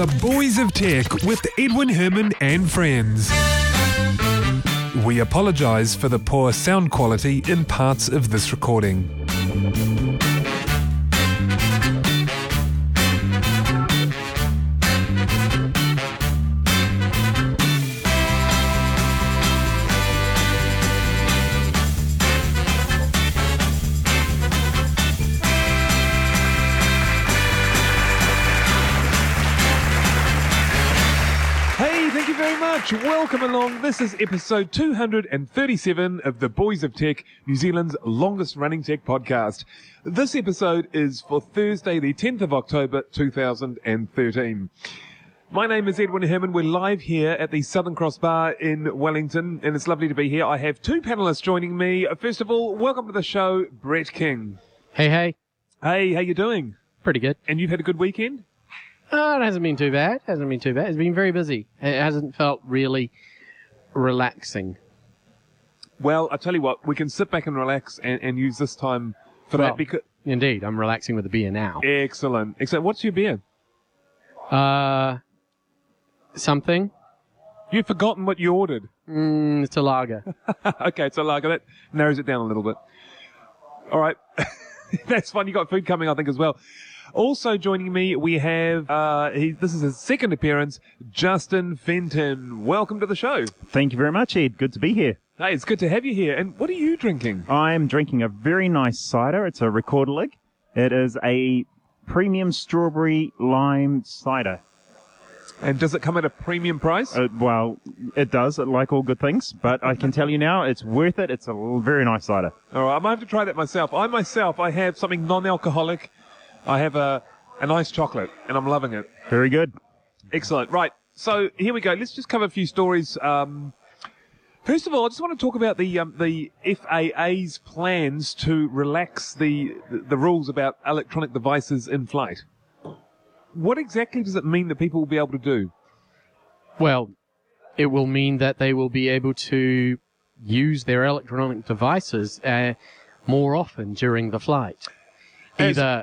The Boys of Tech with Edwin Herman and friends. We apologise for the poor sound quality in parts of this recording. Welcome along. This is episode 237 of the Boys of Tech, New Zealand's longest running tech podcast. This episode is for Thursday, the 10th of October, 2013. My name is Edwin Herman. We're live here at the Southern Cross Bar in Wellington, and it's lovely to be here. I have two panelists joining me. First of all, welcome to the show, Brett King. Hey, hey. Hey, how you doing? Pretty good. And you've had a good weekend? Oh, it hasn't been too bad. It Hasn't been too bad. It's been very busy. It hasn't felt really relaxing. Well, I tell you what, we can sit back and relax and, and use this time for Well, that because Indeed, I'm relaxing with a beer now. excellent. Excellent. What's your beer? Uh, something. You've forgotten what you ordered. Mm, it's a lager. okay, it's a lager. That narrows it down a little bit. All right. That's fun. You got food coming, I think, as well. Also joining me, we have, uh, he, this is his second appearance, Justin Fenton. Welcome to the show. Thank you very much, Ed. Good to be here. Hey, it's good to have you here. And what are you drinking? I'm drinking a very nice cider. It's a Rekorderlig. It is a premium strawberry lime cider. And does it come at a premium price? Uh, well, it does, like all good things, but I can tell you now, it's worth it. It's a very nice cider. All right, I might have to try that myself. I myself, I have something non-alcoholic. I have a, a nice chocolate, and I'm loving it. Very good. Excellent. Right. So here we go. Let's just cover a few stories. Um, first of all, I just want to talk about the um, the FAA's plans to relax the, the the rules about electronic devices in flight. What exactly does it mean that people will be able to do? well, it will mean that they will be able to use their electronic devices uh, more often during the flight.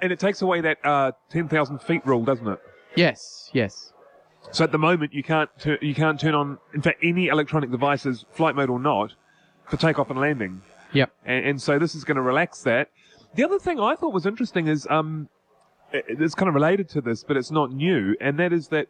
And it takes away that uh, ten thousand feet rule, doesn't it? yes, yes, So at the moment, you can't tu- you can't turn on, in fact, any electronic devices, flight mode or not, for takeoff and landing. yep. and, and so this is going to relax that. The other thing I thought was interesting is um, it- it's kind of related to this, but it's not new, and that is that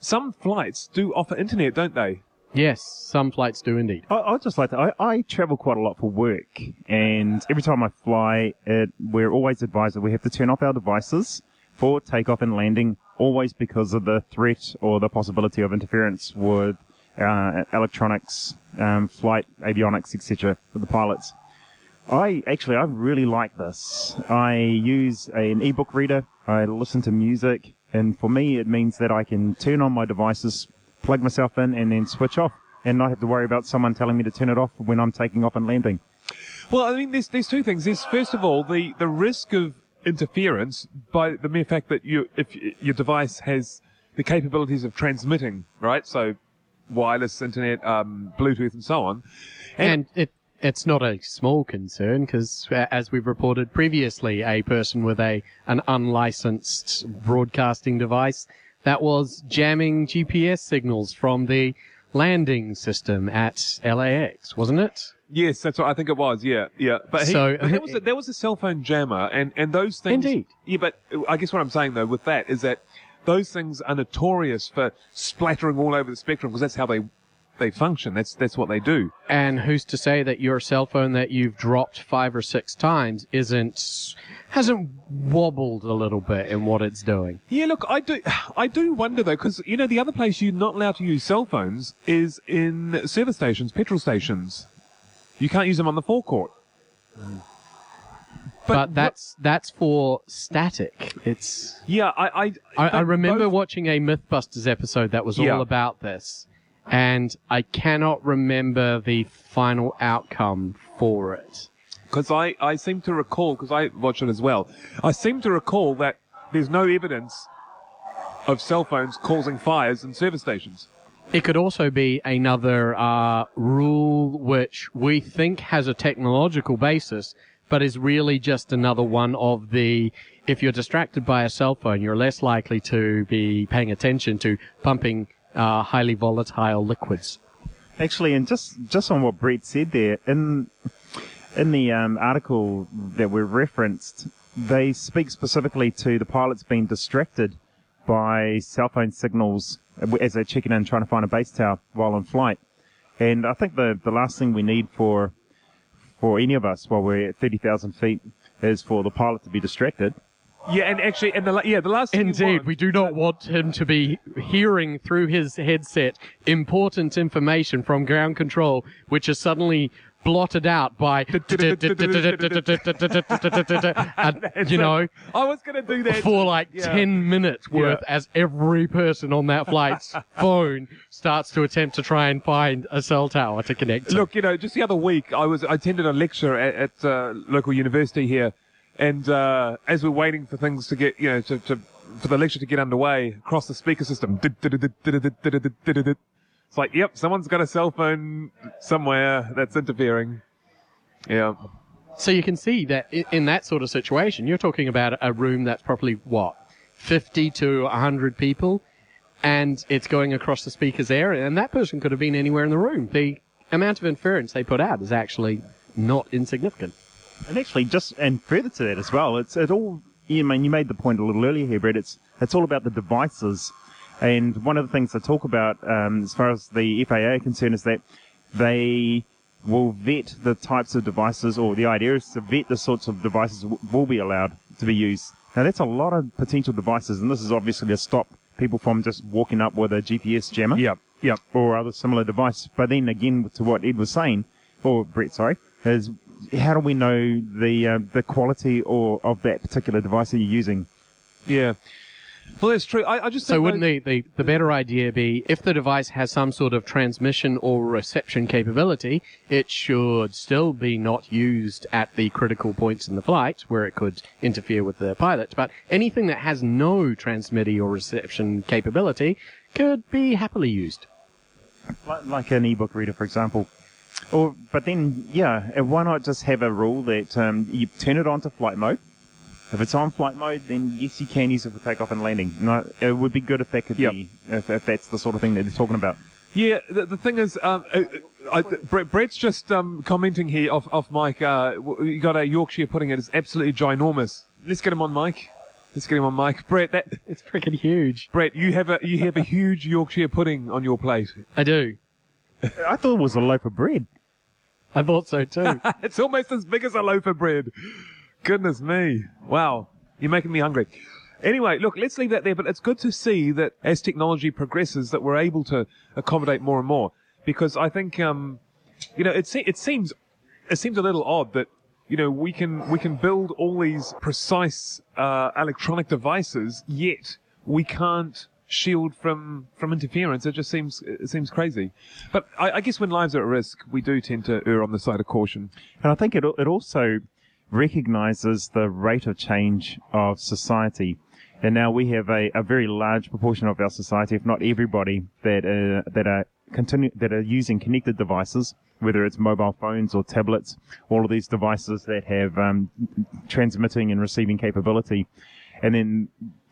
some flights do offer internet, don't they? Yes, some flights do indeed. I, I'd just like to, I, I travel quite a lot for work, and every time I fly, it, we're always advised that we have to turn off our devices for takeoff and landing, always because of the threat or the possibility of interference with uh, electronics, um, flight avionics, etc. for the pilots. I actually, I really like this. I use a- an ebook reader. I listen to music, and for me, it means that I can turn on my devices, plug myself in, and then switch off, and not have to worry about someone telling me to turn it off when I'm taking off and landing. Well, I mean, there's there's two things. There's first of all the the risk of interference by the mere fact that you if your device has the capabilities of transmitting, right? So wireless internet, um, Bluetooth, and so on. And it it's not a small concern because, as we've reported previously, a person with a an unlicensed broadcasting device that was jamming GPS signals from the landing system at LAX, wasn't it? Yes, that's what I think it was. Yeah, yeah. But, he, So- but there was a, there was a cell phone jammer, and and those things. Indeed. Yeah, but I guess what I'm saying though with that is that those things are notorious for splattering all over the spectrum because that's how they they function. That's that's what they do. And who's to say that your cell phone that you've dropped five or six times isn't hasn't wobbled a little bit in what it's doing? Yeah, look, I do I do wonder though because you know the other place you're not allowed to use cell phones is in service stations, petrol stations. You can't use them on the forecourt. But, that's that's for static. It's yeah, I I, I, I remember both- watching a MythBusters episode that was Yeah. all about this, and I cannot remember the final outcome for it. Because I, I seem to recall, because I watch it as well, I seem to recall that there's no evidence of cell phones causing fires in service stations. It could also be another uh, rule which we think has a technological basis, but is really just another one of the. If you're distracted by a cell phone, you're less likely to be paying attention to pumping uh, highly volatile liquids. Actually, and just just on what Brett said there, in in the um, article that we referenced, they speak specifically to the pilots being distracted by cell phone signals as they're checking in trying to find a base tower while in flight. And I think the the last thing we need for for any of us while we're at thirty thousand feet is for the pilot to be distracted. Yeah, and actually, and the yeah, the last Indeed, we do not want him to be hearing through his headset important information from ground control, which is suddenly blotted out by, you know, I was going to do that for like Yeah. 10 minutes worth as every person on that flight's phone starts to attempt to try and find a cell tower to connect to. Look, you know, just the other week, I was I attended a lecture at, at uh, local university here, and uh, as we're waiting for things to get, you know, to, to for the lecture to get underway, across the speaker system, it's like, yep, someone's got a cell phone somewhere that's interfering. Yeah, So you can see that in that sort of situation, you're talking about a room that's probably what, 50 to 100 people, and it's going across the speaker's area, and that person could have been anywhere in the room. The amount of inference they put out is actually not insignificant. And actually, just and further to that as well, it's it all. I mean you made the point a little earlier here, Brett. It's it's all about the devices, and one of the things I talk about um, as far as the FAA are concerned is that they will vet the types of devices, or the idea is to vet the sorts of devices w- will be allowed to be used. Now that's a lot of potential devices, and this is obviously to stop people from just walking up with a GPS jammer yep, yep. or other similar device. But then again, to what Ed was saying, or Brett, sorry, is how do we know the uh, the quality or of that particular device that you're using? Yeah. Well, that's true. I, I just So think wouldn't that- the, the, the better idea be if the device has some sort of transmission or reception capability, it should still be not used at the critical points in the flight where it could interfere with the pilot. But anything that has no transmitting or reception capability could be happily used. Like, like an ebook reader, for example. Or, but then, yeah, uh, why not just have a rule that um, you turn it on to flight mode? If it's on flight mode, then yes, you can use it for takeoff and landing. No, it would be good if that could Yep. be, if, if that's the sort of thing that they're talking about. Yeah, the, the thing is, um, uh, I, Brett, Brett's just um, commenting here off off mic. Uh, you got a Yorkshire pudding. It is absolutely ginormous. Let's get him on mic. Let's get him on mic. Brett, that It's freaking huge. Brett, you have a you have a huge Yorkshire pudding on your plate. I do. I thought it was a loaf of bread. I thought so too. It's almost as big as a loaf of bread. Goodness me! Wow, you're making me hungry. Anyway, look, let's leave that there. But it's good to see that as technology progresses, that we're able to accommodate more and more. Because I think, um, you know, it se- it seems it seems a little odd that you know we can we can build all these precise uh, electronic devices, yet we can't shield from from interference. It just seems it seems crazy. But I, I guess when lives are at risk, we do tend to err on the side of caution. And I think it, it also recognizes the rate of change of society. And now we have a, a very large proportion of our society, if not everybody, that uh, that are continue that are using connected devices, whether it's mobile phones or tablets, all of these devices that have um, transmitting and receiving capability. And then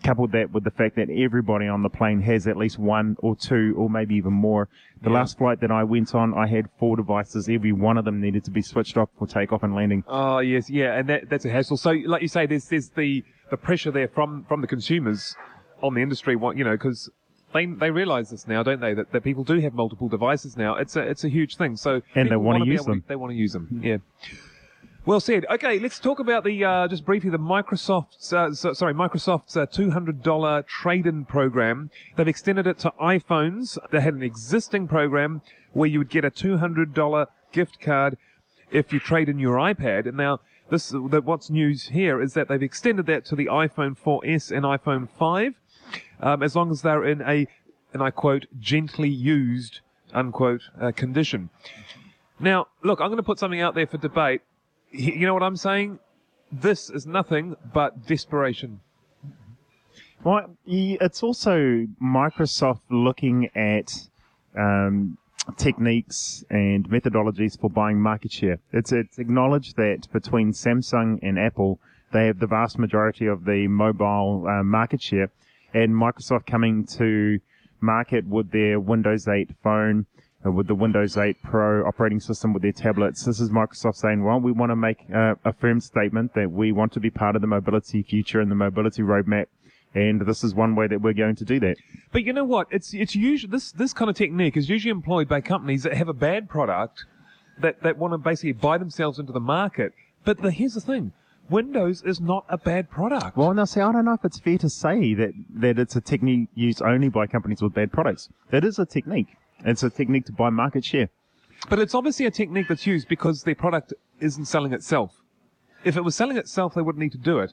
coupled that with the fact that everybody on the plane has at least one or two or maybe even more. The Yeah. last flight that I went on, I had four devices. Every one of them needed to be switched off for takeoff and landing. Oh yes, yeah, and that that's a hassle. So, like you say, there's there's the the pressure there from from the consumers on the industry. What you know, because they they realise this now, don't they? That that people do have multiple devices now. It's a it's a huge thing. So And they wanna wanna use them. They want to use them. Yeah. Well said. Okay, let's talk about the uh, just briefly the Microsoft's uh, so, sorry Microsoft's uh, two hundred dollar trade-in program. They've extended it to iPhones. They had an existing program where you would get a two hundred dollar gift card if you trade in your iPad. And now this the, what's news here is that they've extended that to the iPhone 4S and iPhone 5, um, as long as they're in a and I quote gently used unquote uh, condition. Now, look, I'm going to put something out there for debate. You know what I'm saying? This is nothing but desperation. Well, it's also Microsoft looking at um, techniques and methodologies for buying market share. It's, it's acknowledged that between Samsung and Apple, they have the vast majority of the mobile uh, market share, and Microsoft coming to market with their Windows 8 phone, with the Windows 8 Pro operating system with their tablets. This is Microsoft saying, well, we want to make uh, a firm statement that we want to be part of the mobility future and the mobility roadmap. And this is one way that we're going to do that. But you know what? It's it's usually this this kind of technique is usually employed by companies that have a bad product that that want to basically buy themselves into the market. But the, here's the thing: Windows is not a bad product. Well, now, see, I don't know if it's fair to say that, that it's a technique used only by companies with bad products. It is a technique. It's a technique to buy market share. But it's obviously a technique that's used because their product isn't selling itself. If it was selling itself, they wouldn't need to do it.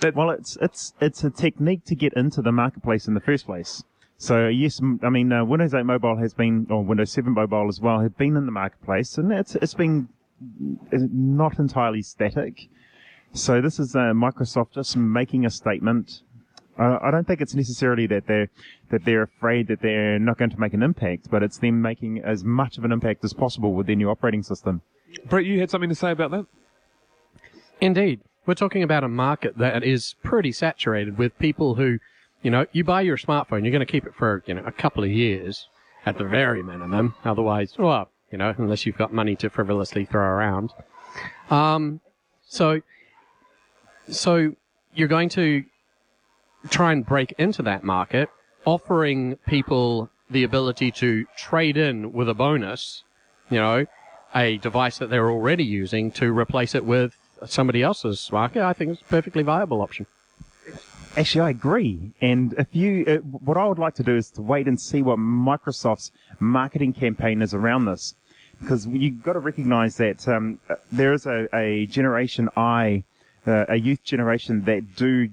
That, Well, it's it's it's a technique to get into the marketplace in the first place. So yes, I mean uh, Windows 8 Mobile has been, or Windows 7 Mobile as well, have been in the marketplace, and it's it's been uh, not entirely static. So this is uh, Microsoft just making a statement. I don't think it's necessarily that they're that they're afraid that they're not going to make an impact, but it's them making as much of an impact as possible with their new operating system. Brett, you had something to say about that? Indeed. We're talking about a market that is pretty saturated with people who, you know, you buy your smartphone, you're going to keep it for, you know, a couple of years at the very minimum. Otherwise, well, you know, unless you've got money to frivolously throw around. Um, so, so you're going to try and break into that market, offering people the ability to trade in with a bonus, you know, a device that they're already using to replace it with somebody else's market. I think it's a perfectly viable option. Actually, I agree. And if you, uh, what I would like to do is to wait and see what Microsoft's marketing campaign is around this, because you've got to recognise that um, there is a, a generation I, uh, a youth generation that do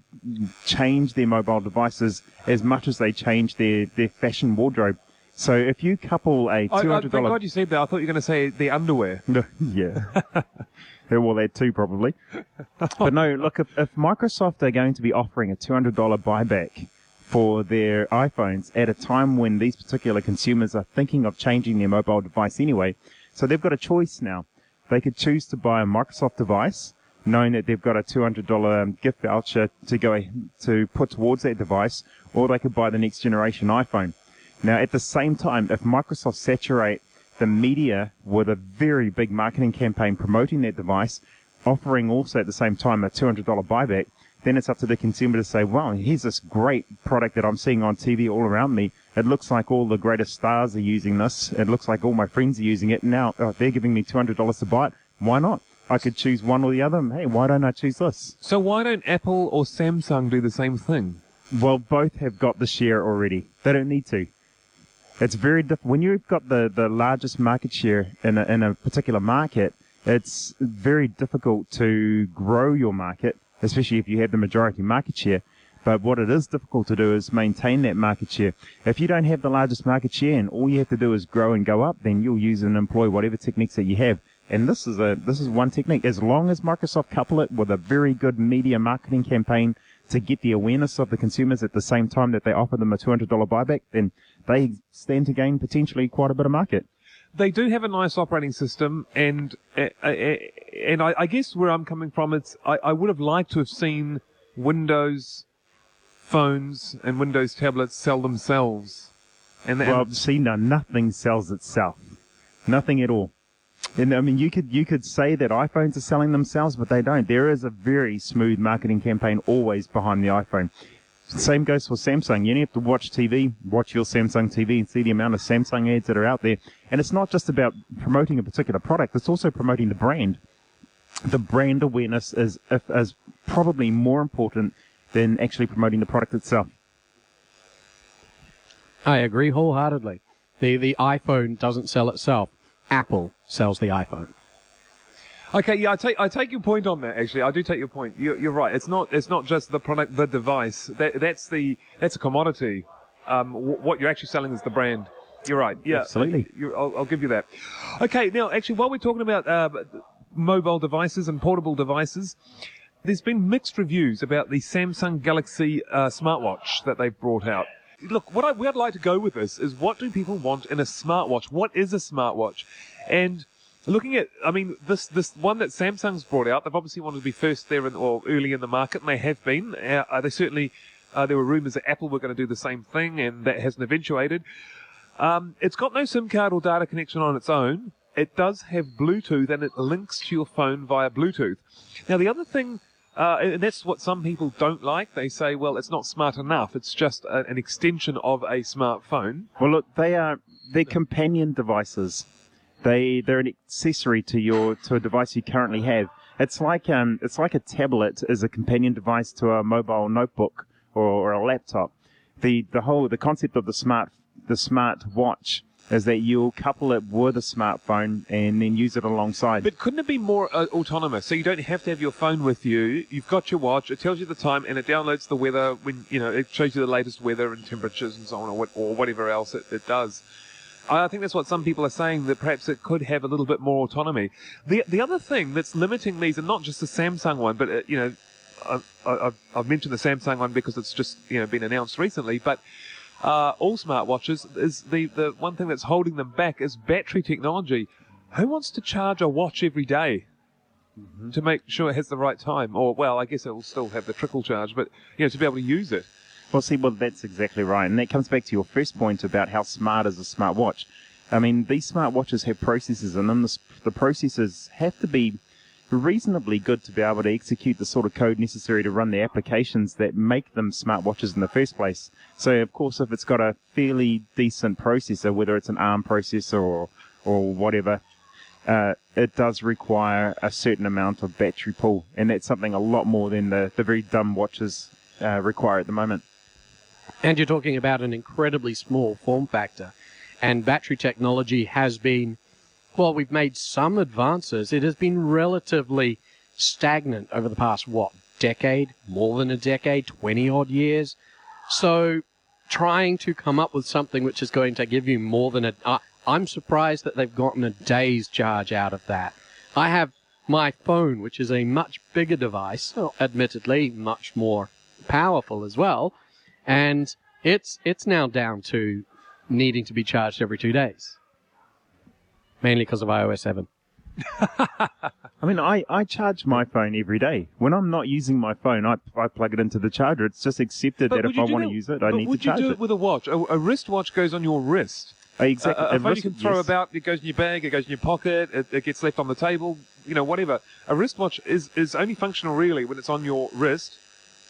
change their mobile devices as much as they change their their fashion wardrobe. So if you couple a two hundred thank God you said that. I thought you were going to say the underwear. no, yeah. Yeah, well, that too, probably. but no, look, if, if Microsoft are going to be offering a $200 buyback for their iPhones at a time when these particular consumers are thinking of changing their mobile device anyway, so they've got a choice now. They could choose to buy a Microsoft device, knowing that they've got a $200 um, gift voucher to go to put towards that device, or they could buy the next generation iPhone. Now, at the same time, if Microsoft saturate the media with a very big marketing campaign promoting that device, offering also at the same time a $200 buyback, then it's up to the consumer to say, wow, here's this great product that I'm seeing on TV all around me. It looks like all the greatest stars are using this. It looks like all my friends are using it. Now oh, they're giving me $200 to buy it. Why not? I could choose one or the other. Hey, why don't I choose this? So why don't Apple or Samsung do the same thing? Well, both have got the share already. They don't need to. It's very diff- when you've got the, the largest market share in a, in a particular market. It's very difficult to grow your market, especially if you have the majority market share. But what it is difficult to do is maintain that market share. If you don't have the largest market share and all you have to do is grow and go up, then you'll use and employ whatever techniques that you have. And this is a this is one technique. As long as Microsoft couple it with a very good media marketing campaign to get the awareness of the consumers at the same time that they offer them a $200 buyback, then they stand to gain potentially quite a bit of market. They do have a nice operating system, and uh, uh, uh, and I, I guess where I'm coming from, it's I, I would have liked to have seen Windows phones and Windows tablets sell themselves. And, Well, and see, now nothing sells itself, nothing at all. And I mean, you could you could say that iPhones are selling themselves, but they don't. There is a very smooth marketing campaign always behind the iPhone. Same goes for Samsung. You only have to watch TV, watch your Samsung TV, and see the amount of Samsung ads that are out there. And it's not just about promoting a particular product; it's also promoting the brand. The brand awareness is is probably more important than actually promoting the product itself. I agree wholeheartedly. The the iPhone doesn't sell itself. Apple sells the iPhone. Okay, yeah, I take I take your point on that. Actually, I do take your point. You're, you're right. It's not it's not just the product, the device. That that's the that's a commodity. Um, w- what you're actually selling is the brand. You're right. Yeah, Absolutely. I'll, I'll give you that. Okay, now actually, while we're talking about uh, mobile devices and portable devices, there's been mixed reviews about the Samsung Galaxy uh, smartwatch that they've brought out. Look, what I'd like to go with this is what do people want in a smartwatch? What is a smartwatch? And looking at, I mean, this this one that Samsung's brought out, they've obviously wanted to be first there in, or early in the market, and they have been. Uh, they certainly, uh, there were rumours that Apple were going to do the same thing, and that hasn't eventuated. Um, it's got no SIM card or data connection on its own. It does have Bluetooth, and it links to your phone via Bluetooth. Now, the other thing uh, and that's what some people don't like. They say, well, it's not smart enough. It's just a, an extension of a smartphone. Well, look, they are they're companion devices. They they're an accessory to your to a device you currently have. It's like um it's like a tablet is a companion device to a mobile notebook or, or a laptop. The the whole the concept of the smart the smart watch is that you'll couple it with a smartphone and then use it alongside. But couldn't it be more uh, autonomous? So you don't have to have your phone with you. You've got your watch. It tells you the time, and it downloads the weather when you know it shows you the latest weather and temperatures and so on, or, what, or whatever else it, it does. I think that's what some people are saying that perhaps it could have a little bit more autonomy. The the other thing that's limiting these, and not just the Samsung one, but uh, you know, I, I've mentioned the Samsung one because it's just you know been announced recently, but uh, all smartwatches is the, the one thing that's holding them back is battery technology. Who wants to charge a watch every day Mm-hmm. to make sure it has the right time? Or, well, I guess it will still have the trickle charge, but, you know, to be able to use it. Well, see, well, that's exactly right. And that comes back to your first point about how smart is a smartwatch. I mean, these smartwatches have processors, and then the, the processors have to be reasonably good to be able to execute the sort of code necessary to run the applications that make them smartwatches in the first place. So, of course, if it's got a fairly decent processor, whether it's an ARM processor or, or whatever, uh, it does require a certain amount of battery pull, and that's something a lot more than the, the very dumb watches uh, require at the moment. And you're talking about an incredibly small form factor. And battery technology has been, well, we've made some advances. It has been relatively stagnant over the past, what, decade? More than a decade? 20 odd years? So trying to come up with something which is going to give you more than a. Uh, I'm surprised that they've gotten a day's charge out of that. I have my phone, which is a much bigger device, admittedly much more powerful as well, and it's it's now down to needing to be charged every two days, mainly because of iOS 7. I mean, I, I charge my phone every day. When I'm not using my phone, I, I plug it into the charger. It's just accepted that would if you I do want to that- use it, I but need to would charge you do it. it with a watch? A, a wristwatch goes on your wrist. Uh, exactly. A, a a phone wrist- you can throw yes. about, it goes in your bag, it goes in your pocket, it, it gets left on the table, you know, whatever. A wristwatch is, is only functional really when it's on your wrist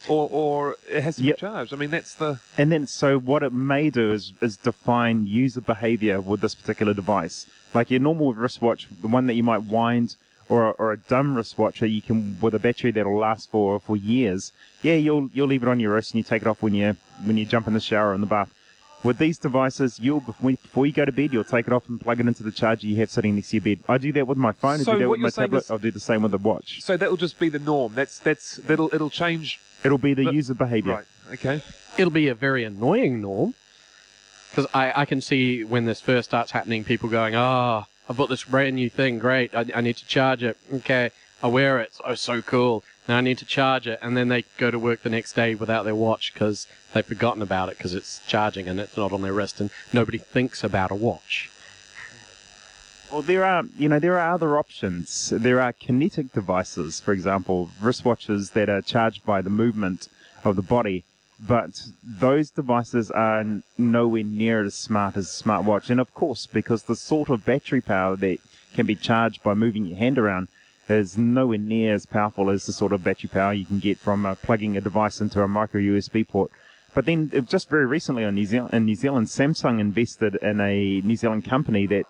or, or it has to Yep. be charged. I mean, that's the. And then, so what it may do is, is define user behavior with this particular device. Like your normal wristwatch, the one that you might wind, or, or a dumb wristwatch that you can, with a battery that'll last for, for years. Yeah, you'll, you'll leave it on your wrist and you take it off when you, when you jump in the shower or in the bath. With these devices, you'll, before before you go to bed, you'll take it off and plug it into the charger you have sitting next to your bed. I do that with my phone, I So do that what with my you're saying tablet, is- I'll do the same with the watch. So that'll just be the norm. That's, that's, that'll, it'll change. It'll be the But- user behavior. Right. Okay. It'll be a very annoying norm because I, I can see when this first starts happening, people going, "Ah, I bought this brand new thing. Great, I, I need to charge it. Okay, I wear it. Oh, so cool. Now I need to charge it." And then they go to work the next day without their watch because they've forgotten about it because it's charging and it's not on their wrist, and nobody thinks about a watch. Well, there are, you know, there are other options. There are kinetic devices, for example, wristwatches that are charged by the movement of the body, but those devices are nowhere near as smart as a smartwatch. And of course, because the sort of battery power that can be charged by moving your hand around is nowhere near as powerful as the sort of battery power you can get from uh, plugging a device into a micro USB port. But then, uh, just very recently New Zealand, in New Zealand, Samsung invested in a New Zealand company that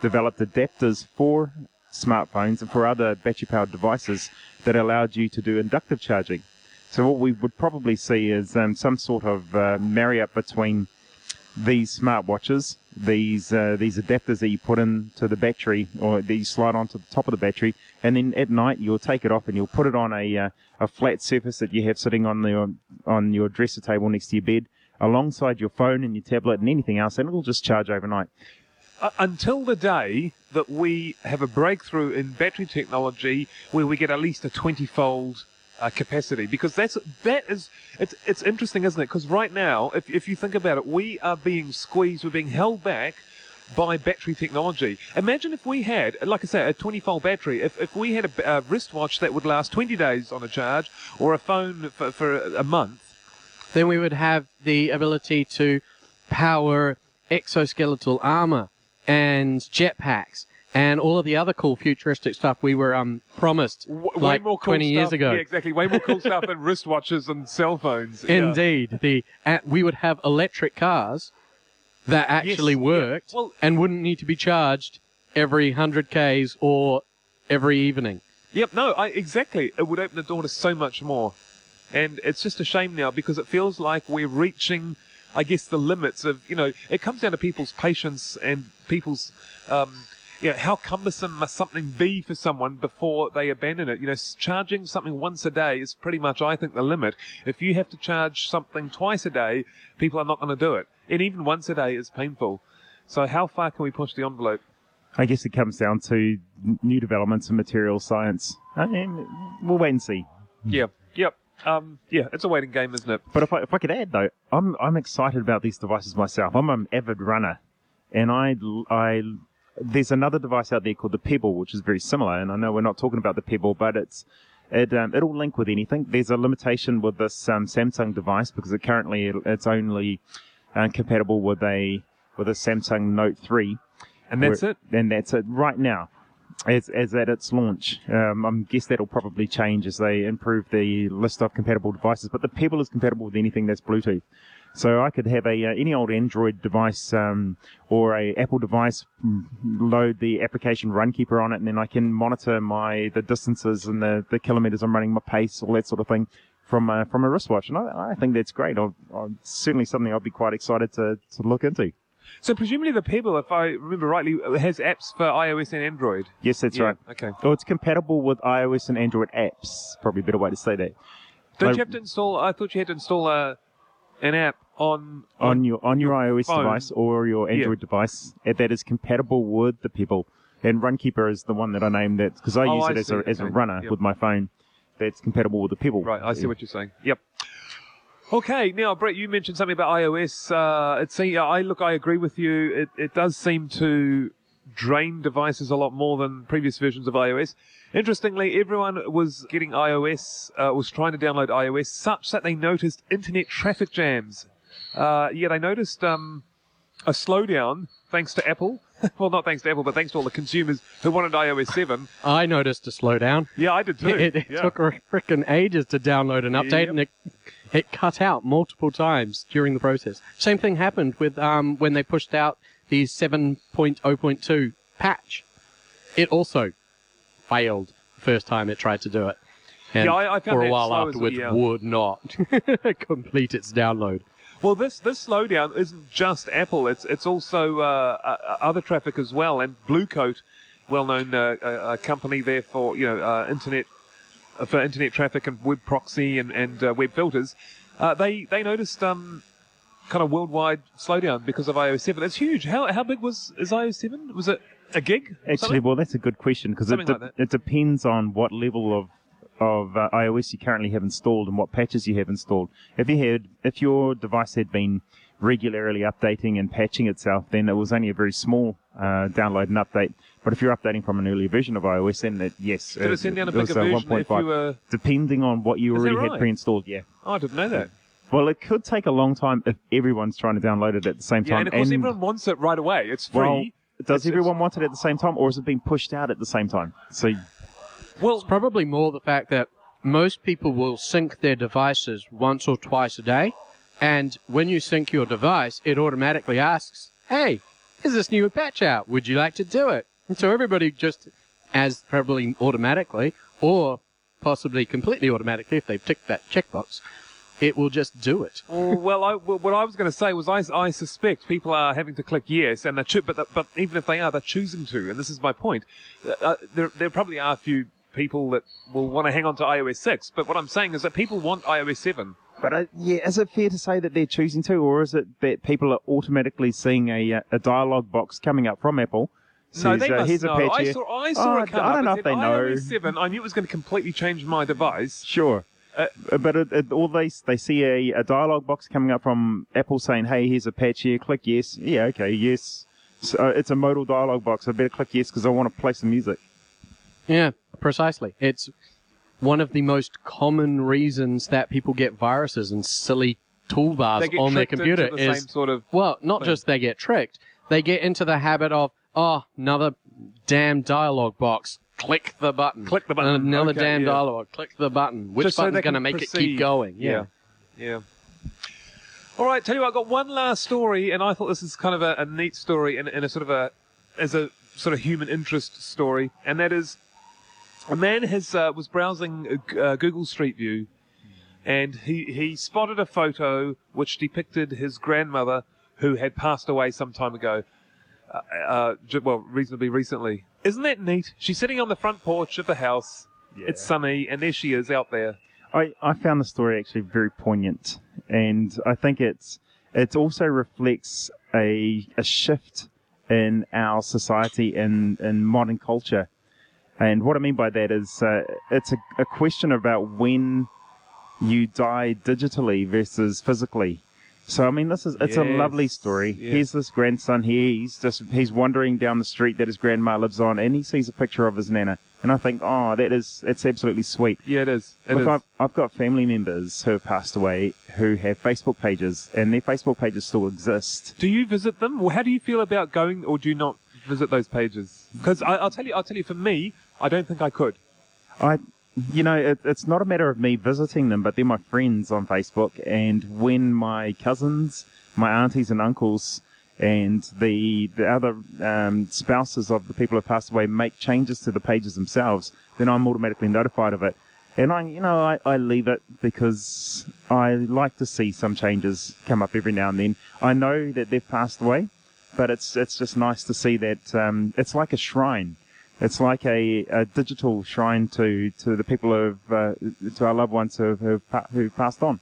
developed adapters for smartphones and for other battery powered devices that allowed you to do inductive charging. So what we would probably see is um, some sort of uh, marry up between these smartwatches, these uh, these adapters that you put into the battery or that you slide onto the top of the battery, and then at night you'll take it off and you'll put it on a uh, a flat surface that you have sitting on the on your dresser table next to your bed, alongside your phone and your tablet and anything else, and it'll just charge overnight. Uh, until the day that we have a breakthrough in battery technology where we get at least a 20 fold uh, capacity because that's that is it's it's interesting, isn't it? Because right now, if if you think about it, we are being squeezed, we're being held back by battery technology. Imagine if we had, like I say, a 20-fold battery. If, if we had a, a wristwatch that would last 20 days on a charge, or a phone for, for a month, then we would have the ability to power exoskeletal armor and jetpacks and all of the other cool futuristic stuff we were um, promised w- like more cool 20 years ago. Yeah, exactly. Way more cool stuff than wristwatches and cell phones. Yeah. Indeed, the uh, we would have electric cars that actually yeah. worked Well- and wouldn't need to be charged every 100 k's or every evening. Yep, no, I, exactly. It would open the door to so much more. And it's just a shame now because it feels like we're reaching, I guess, the limits of, you know, it comes down to people's patience and people's, um, you know, how cumbersome must something be for someone before they abandon it? You know, charging something once a day is pretty much, I think, the limit. If you have to charge something twice a day, people are not going to do it. And even once a day is painful. So how far can we push the envelope? I guess it comes down to new developments in material science. I mean, we'll wait and see. Yeah, yep. Um, yeah, it's a waiting game, isn't it? But if I, if I could add though, I'm I'm excited about these devices myself. I'm an avid runner, and I I there's another device out there called the Pebble, which is very similar. And I know we're not talking about the Pebble, but it's it um, it'll link with anything. There's a limitation with this um, Samsung device because it currently it's only uh, compatible with a with a Samsung Note 3. And that's Where- it. And that's it right now. As, as at its launch, um, I guess that'll probably change as they improve the list of compatible devices. But the Pebble is compatible with anything that's Bluetooth, so I could have a uh, any old Android device um, or a Apple device, load the application Runkeeper on it, and then I can monitor my the distances and the, the kilometers I'm running, my pace, all that sort of thing from uh, from a wristwatch. And I, I think that's great. I'll, I'll, certainly something I'll be quite excited to, to look into. So presumably the Pebble, if I remember rightly, has apps for iOS and Android. Yes, that's Yeah, right. Okay. Oh, it's compatible with iOS and Android apps. Probably a better way to say that. Don't I- you have to install? I thought you had to install a, an app on on your on your, iOS phone. device or your Yeah. Android device uh, that is compatible with the Pebble. And Runkeeper is the one that I named that because I Oh, use I it as a as a runner Yep. with my phone. That's compatible with the Pebble. Right, I see what you're saying. Yep. Okay, now Brett, you mentioned something about iOS. Uh, it I look, I agree with you. It, it does seem to drain devices a lot more than previous versions of iOS. Interestingly, everyone was getting iOS, uh, was trying to download iOS, such that they noticed internet traffic jams. Uh, yeah, they noticed um, a slowdown thanks to Apple. well, not thanks to Apple, but thanks to all the consumers who wanted iOS 7. I noticed a slowdown. Yeah, I did too. It, it yeah. took frickin' ages to download an update, Yep. and it it cut out multiple times during the process. Same thing happened with um, when they pushed out the 7.0.2 patch. It also failed the first time it tried to do it. And Yeah, I- I found for a while afterwards well, yeah. would not complete its download. Well, this this slowdown isn't just Apple. It's it's also uh, uh, other traffic as well. And Bluecoat, well-known uh, uh, uh, company there for you know uh, internet uh, for internet traffic and web proxy and and uh, web filters, uh, they they noticed um kind of worldwide slowdown because of iOS 7. It's huge. How how big was is iOS 7? Was it a gig? Actually, something? well, that's a good question because it, de- like it depends on what level of of uh, iOS you currently have installed and what patches you have installed. If you had, if your device had been regularly updating and patching itself, then it was only a very small uh, download and update. But if you're updating from an earlier version of iOS, then it, yes, Did it send down a it bigger version if you were? Depending on what you already right? had pre-installed, yeah. Oh, I didn't know that. Well, it could take a long time if everyone's trying to download it at the same Yeah, time. and of course everyone wants it right away. It's free. well, does It's- everyone want it at the same time, or is it being pushed out at the same time? So well, It's probably more the fact that most people will sync their devices once or twice a day, and when you sync your device, it automatically asks, "Hey, is this new patch out? Would you like to do it?" And so everybody just, as probably automatically, or possibly completely automatically, if they've ticked that checkbox, it will just do it. Well, I, well, what I was going to say was I, I suspect people are having to click yes, and they're choo- but but even if they are, they're choosing to, and this is my point. Uh, there there probably are a few people that will want to hang on to iOS six, but what I'm saying is that people want iOS seven. But uh, yeah, is it fair to say that they're choosing to, or is it that people are automatically seeing a uh, a dialogue box coming up from Apple No, they uh, must here's know. a I saw, I saw Oh, it come I don't It know if they iOS know. 7. I knew it was going to completely change my device. Sure. Uh, but it, it, all they they see a, a dialog box coming up from Apple saying, "Hey, here's a patch here. Click yes." Yeah, okay, yes. So uh, it's a modal dialog box. I better click yes because I want to play some music. Yeah, precisely. It's one of the most common reasons that people get viruses and silly They toolbars get on their tricked into computer the is same sort of. well, not thing. just they get tricked, they get into the habit of oh, another damn dialogue box. Click the button. Click the button. Another Okay, damn yeah. dialogue. Click the button. Which Just button's they going to make it keep going? Yeah. Yeah. All right, tell you what, I've got one last story, and I thought this is kind of a, a neat story and, and a sort of a as a sort of human interest story, and that is a man has uh, was browsing uh, uh, Google Street View, and he he spotted a photo which depicted his grandmother who had passed away some time ago. Uh, uh, well, reasonably recently. Isn't that neat? She's sitting on the front porch of the house. It's sunny, and there she is out there. I, I found the story actually very poignant, and I think it's it also reflects a a shift in our society and in modern culture. And what I mean by that is uh, it's a, a question about when you die digitally versus physically. So I mean, this is it's a lovely story. yes. Here's this grandson here. He's just he's wandering down the street that his grandma lives on, and he sees a picture of his nana. And I think, oh, that is it's absolutely sweet. Yeah, it is. It Look, is. I've, I've got family members who have passed away who have Facebook pages, and their Facebook pages still exist. Do you visit them? Well, how do you feel about going, or do you not visit those pages? Because I'll tell you, I'll tell you. For me, I don't think I could. I, you know, it, it's not a matter of me visiting them, but they're my friends on Facebook. And when my cousins, my aunties and uncles, and the the other um, spouses of the people who passed away make changes to the pages themselves, then I'm automatically notified of it. And I, you know, I, I leave it because I like to see some changes come up every now and then. I know that they've passed away, but it's it's just nice to see that um, it's like a shrine. It's like a, a digital shrine to, to the people have, uh, to our loved ones who who passed on.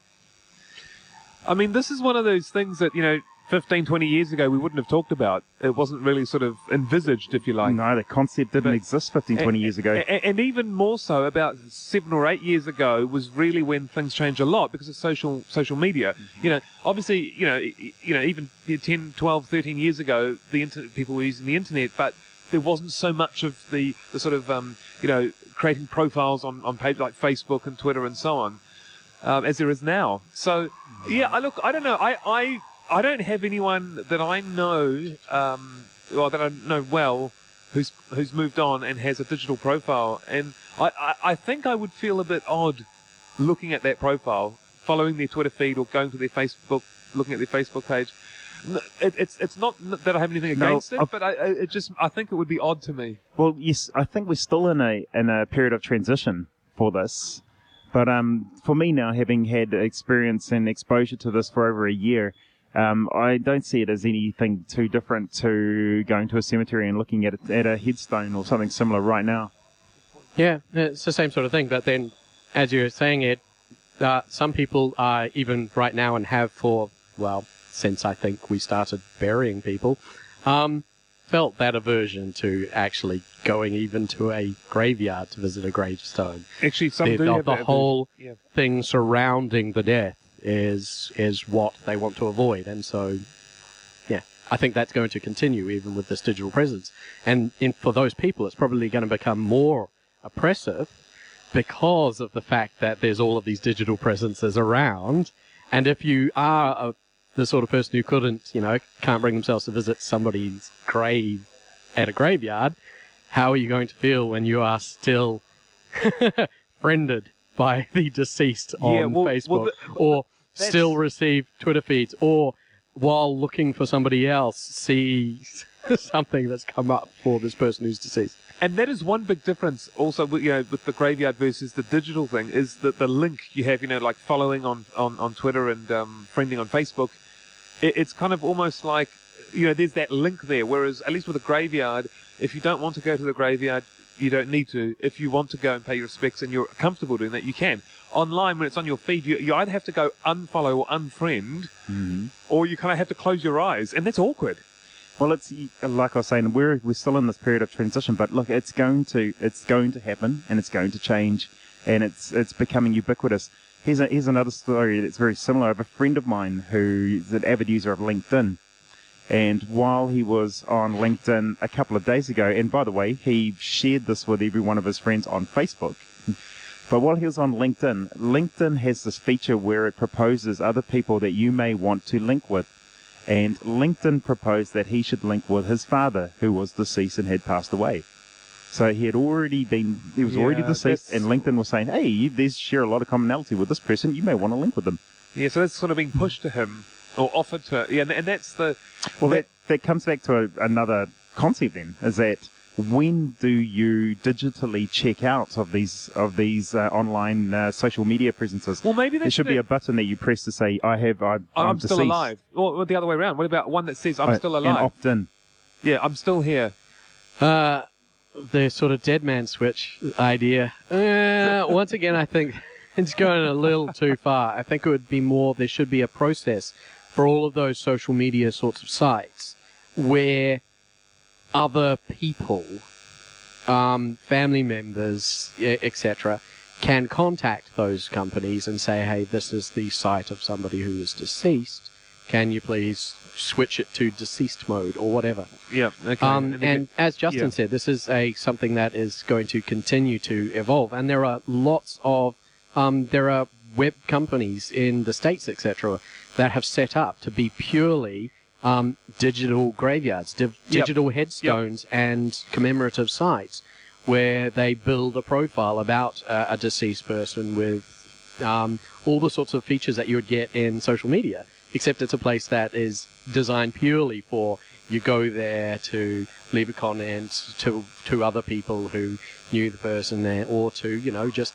I mean, this is one of those things that you know, 15, 20 years ago we wouldn't have talked about. It wasn't really sort of envisaged, if you like. no, the concept didn't But- exist 15, 20 years ago. A- a- and even more so, about seven or eight years ago, was really when things changed a lot because of social social media. Mm-hmm. You know, obviously, you know, you know, even 10, 12, 13 years ago, the internet, people were using the internet, but there wasn't so much of the, the sort of, um, you know, creating profiles on, on pages like Facebook and Twitter and so on, um, as there is now. So, yeah, I look, I don't know, I, I, I don't have anyone that I know, um, or that I know well, who's who's moved on and has a digital profile, and I, I, I think I would feel a bit odd looking at that profile, following their Twitter feed or going to their Facebook, looking at their Facebook page. N- It, it's it's not that I have anything No, against it, I've- but I, I it just I think it would be odd to me. Well, yes, I think we're still in a in a period of transition for this. But um, for me now, having had experience and exposure to this for over a year, um, I don't see it as anything too different to going to a cemetery and looking at a, at a headstone or something similar right now. Yeah, it's the same sort of thing. But then, as you were saying it, uh, some people are even right now and have for, well, since I think we started burying people, um, felt that aversion to actually going even to a graveyard to visit a gravestone. Actually, some the, do the- have the that whole Yeah. thing surrounding the death is is what they want to avoid, and so yeah, I think that's going to continue even with this digital presence. And in, for those people, it's probably going to become more oppressive because of the fact that there's all of these digital presences around. And if you are a, the sort of person who couldn't, you know, can't bring themselves to visit somebody's grave at a graveyard, how are you going to feel when you are still friended by the deceased on Yeah, well- well, Facebook the- or that's- still receive Twitter feeds or while looking for somebody else see something that's come up for this person who's deceased. And that is one big difference also with, you know, with the graveyard versus the digital thing is that the link you have, you know, like following on, on, on Twitter and um, friending on Facebook, it, it's kind of almost like, you know, there's that link there. Whereas, at least with a graveyard, if you don't want to go to the graveyard, you don't need to. If you want to go and pay your respects and you're comfortable doing that, you can. Online, when it's on your feed, you, you either have to go unfollow or unfriend, or you kind of have to close your eyes, and that's awkward. Well, it's like I was saying, we're we're still in this period of transition, but look, it's going to it's going to happen, and it's going to change, and it's it's becoming ubiquitous. Here's a, here's another story that's very similar. I have a friend of mine who's an avid user of LinkedIn, and while he was on LinkedIn a couple of days ago, and by the way, he shared this with every one of his friends on Facebook. But while he was on LinkedIn, LinkedIn has this feature where it proposes other people that you may want to link with. And LinkedIn proposed that he should link with his father, who was deceased and had passed away. So he had already been, he was already deceased, that's- and LinkedIn was saying, hey, you, there's share a lot of commonality with this person, you may want to link with them. Yeah, so that's sort of being pushed to him or offered to. Yeah, and, and that's the. Well, that, that comes back to a, another concept then, is that when do you digitally check out of these of these uh, online uh, social media presences? Well, maybe there should be a button that you press to say, "I have, I, I'm, I'm, still alive. Or, or the other way around. What about one that says I'm Uh, still And alive? opt in. yeah, I'm still here. Uh, the sort of dead man switch idea. Uh, once again, I think it's going a little too far. I think it would be more, there should be a process for all of those social media sorts of sites where other people, um, family members, etc., can contact those companies and say, hey, this is the site of somebody who is deceased. Can you please switch it to deceased mode or whatever? Yeah. Okay. Um, and as Justin yeah. said, this is a something that is going to continue to evolve, and there are lots of um, there are web companies in the states, etc., that have set up to be purely um, digital graveyards, div- Yep. digital headstones, and commemorative sites where they build a profile about uh, a deceased person with um, all the sorts of features that you would get in social media, except it's a place that is designed purely for you go there to leave a comment to to other people who knew the person there, or to you know just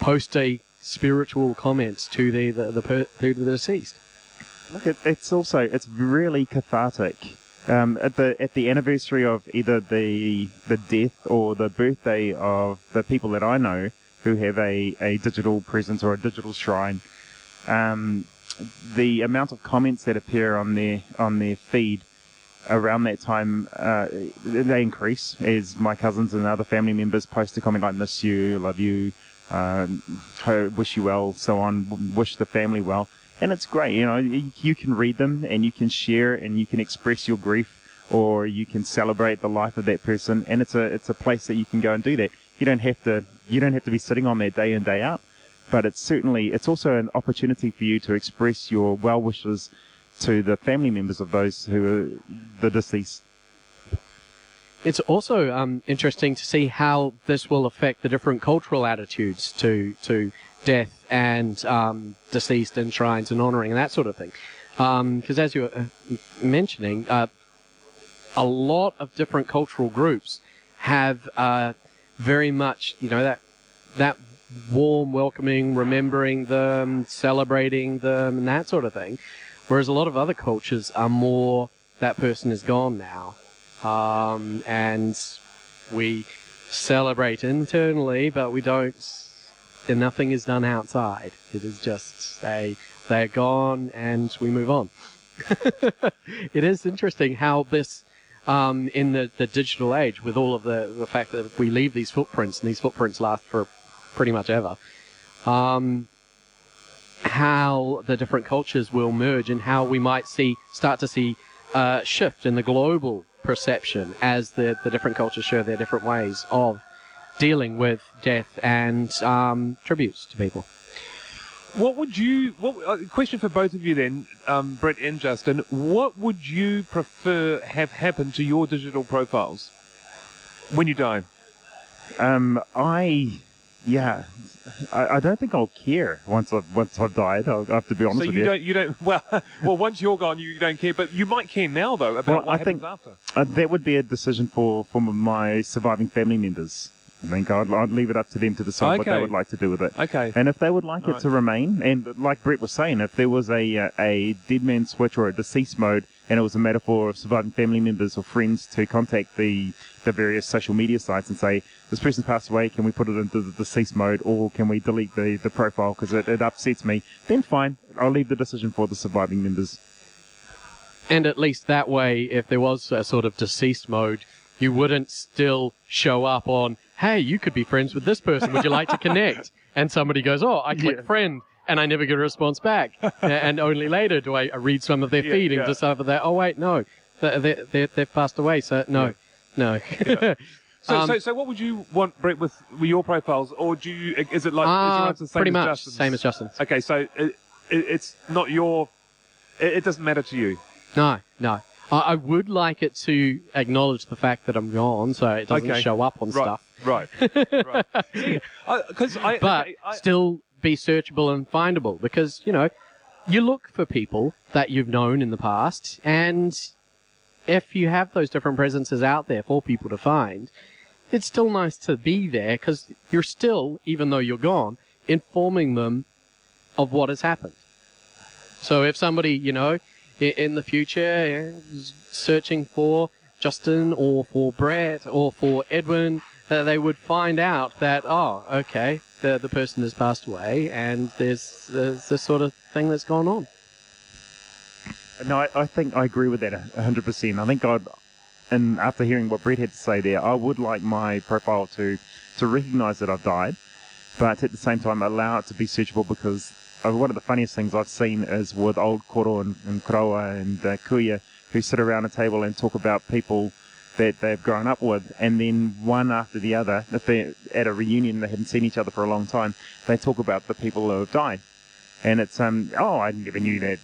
post a spiritual comment to the the, the, per, to the deceased. Look, it, it's also it's really cathartic. Um, at the at the anniversary of either the the death or the birthday of the people that I know who have a, a digital presence or a digital shrine, um, the amount of comments that appear on their on their feed around that time uh, they increase as my cousins and other family members post a comment like "miss you," "love you," uh, "wish you well," so on, wish the family well, and it's great. You know, you, can read them and you can share and you can express your grief or you can celebrate the life of that person, and it's a it's a place that you can go and do that. You don't have to you don't have to be sitting on there day in day out, but it's certainly it's also an opportunity for you to express your well wishes to the family members of those who are the deceased. It's also um, interesting to see how this will affect the different cultural attitudes to to death and um, deceased and shrines and honouring and that sort of thing. Because as you were uh, mentioning, uh, a lot of different cultural groups have uh, very much, you know, that that warm, welcoming, remembering them, celebrating them, and that sort of thing. Whereas a lot of other cultures are more that person is gone now, um, and we celebrate internally, but we don't. And nothing is done outside. It is just a they're gone, and we move on. it is interesting how this, um, in the, the digital age, with all of the, the fact that we leave these footprints, and these footprints last for pretty much ever, um, how the different cultures will merge and how we might see start to see uh, shift in the global perception as the, the different cultures show their different ways of dealing with death and um, tributes to people. What would you? What uh, question for both of you then, um, Brett and Justin? What would you prefer have happen to your digital profiles when you die? Um, I, yeah, I, I don't think I'll care once I've once I've died. I'll, I have to be honest so with you you. don't. You don't. Well, well, once you're gone, you don't care. But you might care now, though, about Well, what I happens think- after. Uh, that would be a decision for, for my surviving family members. I think I'd, I'd leave it up to them to decide what they would like to do with it. Okay. And if they would like it Alright. to remain, and like Brett was saying, if there was a uh, a dead man switch or a deceased mode, and it was a metaphor of surviving family members or friends to contact the the various social media sites and say, this person's passed away, can we put it into the deceased mode, or can we delete the, the profile because it, it upsets me? Then fine, I'll leave the decision for the surviving members. And at least that way, if there was a sort of deceased mode, you wouldn't still show up on, hey, you could be friends with this person. Would you like to connect? And somebody goes, oh, I click Yeah. friend. And I never get a response back. And only later do I read some of their Yeah, feed and yeah. discover that, oh, wait, no, they, they, they, they've passed away. So, no, no. So, Um, so, so what would you want, Brett, with, with your profiles, or do you? Is it like is Uh, answer the same pretty as much Justin's? same as Justin's. Okay, so it, it, it's not your. It, it doesn't matter to you. No, no. I, I would like it to acknowledge the fact that I'm gone, so it doesn't Okay. show up on Right, stuff. right, right. Uh, because I, But okay, I, still be searchable and findable because you know you look for people that you've known in the past, and if you have those different presences out there for people to find, it's still nice to be there because you're still, even though you're gone, informing them of what has happened. So if somebody, you know, in the future is searching for Justin or for Brett or for Edwin, that they would find out that, oh, okay, the, the person has passed away and there's, there's this sort of thing that's gone on. No, I, I think I agree with that a hundred percent. I think I'd, and after hearing what Brett had to say there, I would like my profile to to recognise that I've died, but at the same time allow it to be searchable because uh, one of the funniest things I've seen is with old koro and, and and uh, kuia who sit around a table and talk about people that they've grown up with, and then one after the other, if they're at a reunion they haven't seen each other for a long time, they talk about the people who have died. And it's um oh I never knew that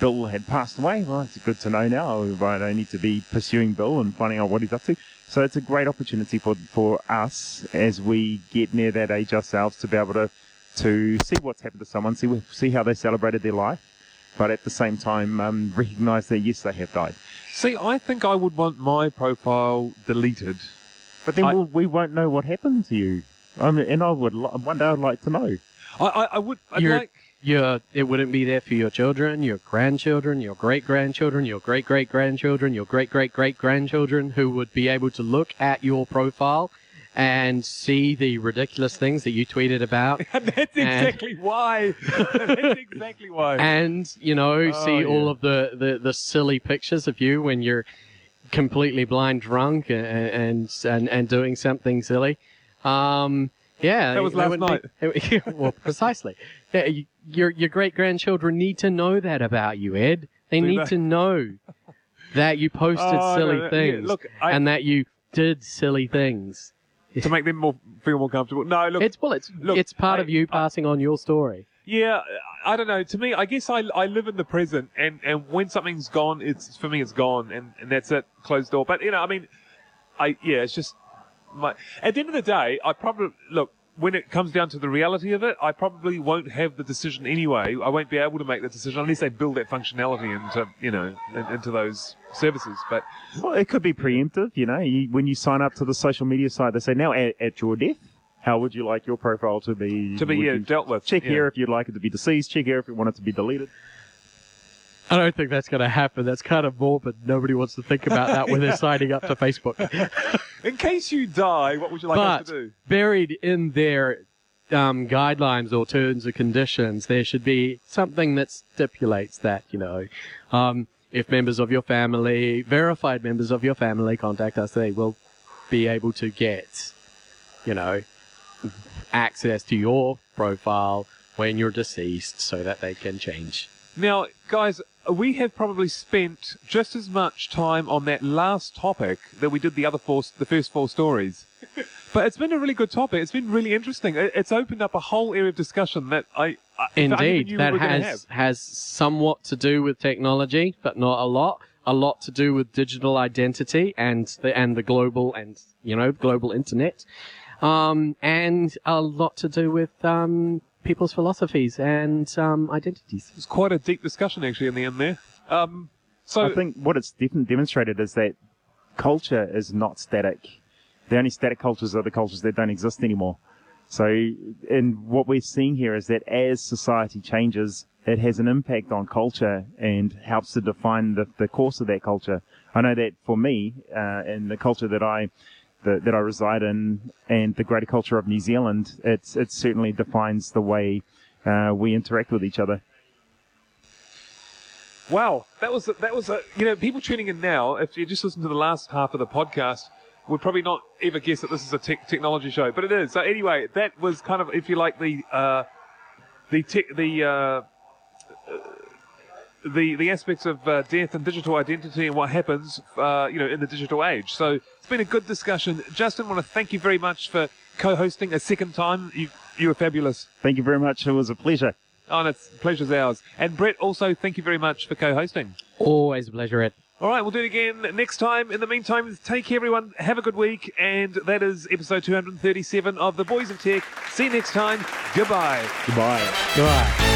Bill had passed away. Well, it's good to know now. I don't need to be pursuing Bill and finding out what he's up to. So it's a great opportunity for for us as we get near that age ourselves to be able to to see what's happened to someone, see see how they celebrated their life, but at the same time um, recognise that yes, they have died. see, I think I would want my profile deleted. But then I- we'll, we won't know what happened to you. I mean, and I would li- one day I'd like to know. I, I, I would. I'd You're- like. Your, it wouldn't be there for your children, your grandchildren, your great grandchildren, your great great grandchildren, your great great great grandchildren who would be able to look at your profile and see the ridiculous things that you tweeted about. That's exactly why. That's exactly why. and you know Oh, see all of the, the, the silly pictures of you when you're completely blind drunk and and and, and doing something silly. Um yeah. That was last wouldn't be- well precisely. Yeah, you- your your great grandchildren need to know that about you ed. They Do need they? to know that you posted Oh, silly no, no, yeah, things look, I- and that you did silly things to make them more feel more comfortable. No, look. it's well it's look, it's part I- of you passing on your story Yeah, I don't know. To me, I guess I, I live in the present, and, and when something's gone, it's for me, it's gone, and, and that's it, closed door. But you know, I mean, I yeah, it's just my. At the end of the day, I probably look when it comes down to the reality of it, I probably won't have the decision anyway. I won't be able to make the decision unless they build that functionality into you know in, into those services. But Well, it could be preemptive, you know. You, when you sign up to the social media site, they say, now at, at your death, how would you like your profile to be? to be yeah, dealt with. check yeah. here if you'd like it to be deceased. Check here if you want it to be deleted. I don't think that's going to happen. That's kind of morbid. Nobody wants to think about that when they're signing up to Facebook. In case you die, what would you like us to do? buried in their um, guidelines or terms or conditions, there should be something that stipulates that, you know, um, if members of your family, verified members of your family contact us, they will be able to get, you know, access to your profile when you're deceased so that they can change. Now, guys, we have probably spent just as much time on that last topic that we did the other four, the first four stories. But it's been a really good topic. It's been really interesting. It's opened up a whole area of discussion that I, I I never Indeed, that has has somewhat to do with technology, but not a lot. A lot to do with digital identity and the and the global and you know global internet, um, and a lot to do with um, people's philosophies and um, identities. It's quite a deep discussion actually in the end there. Um, so I think what it's definitely demonstrated is that culture is not static. The only static cultures are the cultures that don't exist anymore. So, and what we're seeing here is that as society changes, it has an impact on culture and helps to define the, the course of that culture. I know that for me, uh, in the culture that I that, that I reside in and the greater culture of New Zealand, it's it certainly defines the way uh, we interact with each other. Wow, that was a, that was a you know people tuning in now. If you just listen to the last half of the podcast, would probably not ever guess that this is a tech, technology show, but it is. So anyway, that was kind of if you like the uh, the tech, the uh, the the aspects of uh, death and digital identity and what happens, uh, you know, in the digital age. So it's been a good discussion. Justin, want to thank you very much for co-hosting a second time. You you were fabulous. Thank you very much. It was a pleasure. Oh, and it's pleasure's ours. And Brett, also thank you very much for co-hosting. Always a pleasure, Ed. All right, we'll do it again next time. In the meantime, take care, everyone. Have a good week. And that is episode 237 of The Boys of Tech. See you next time. Goodbye. Goodbye. Goodbye.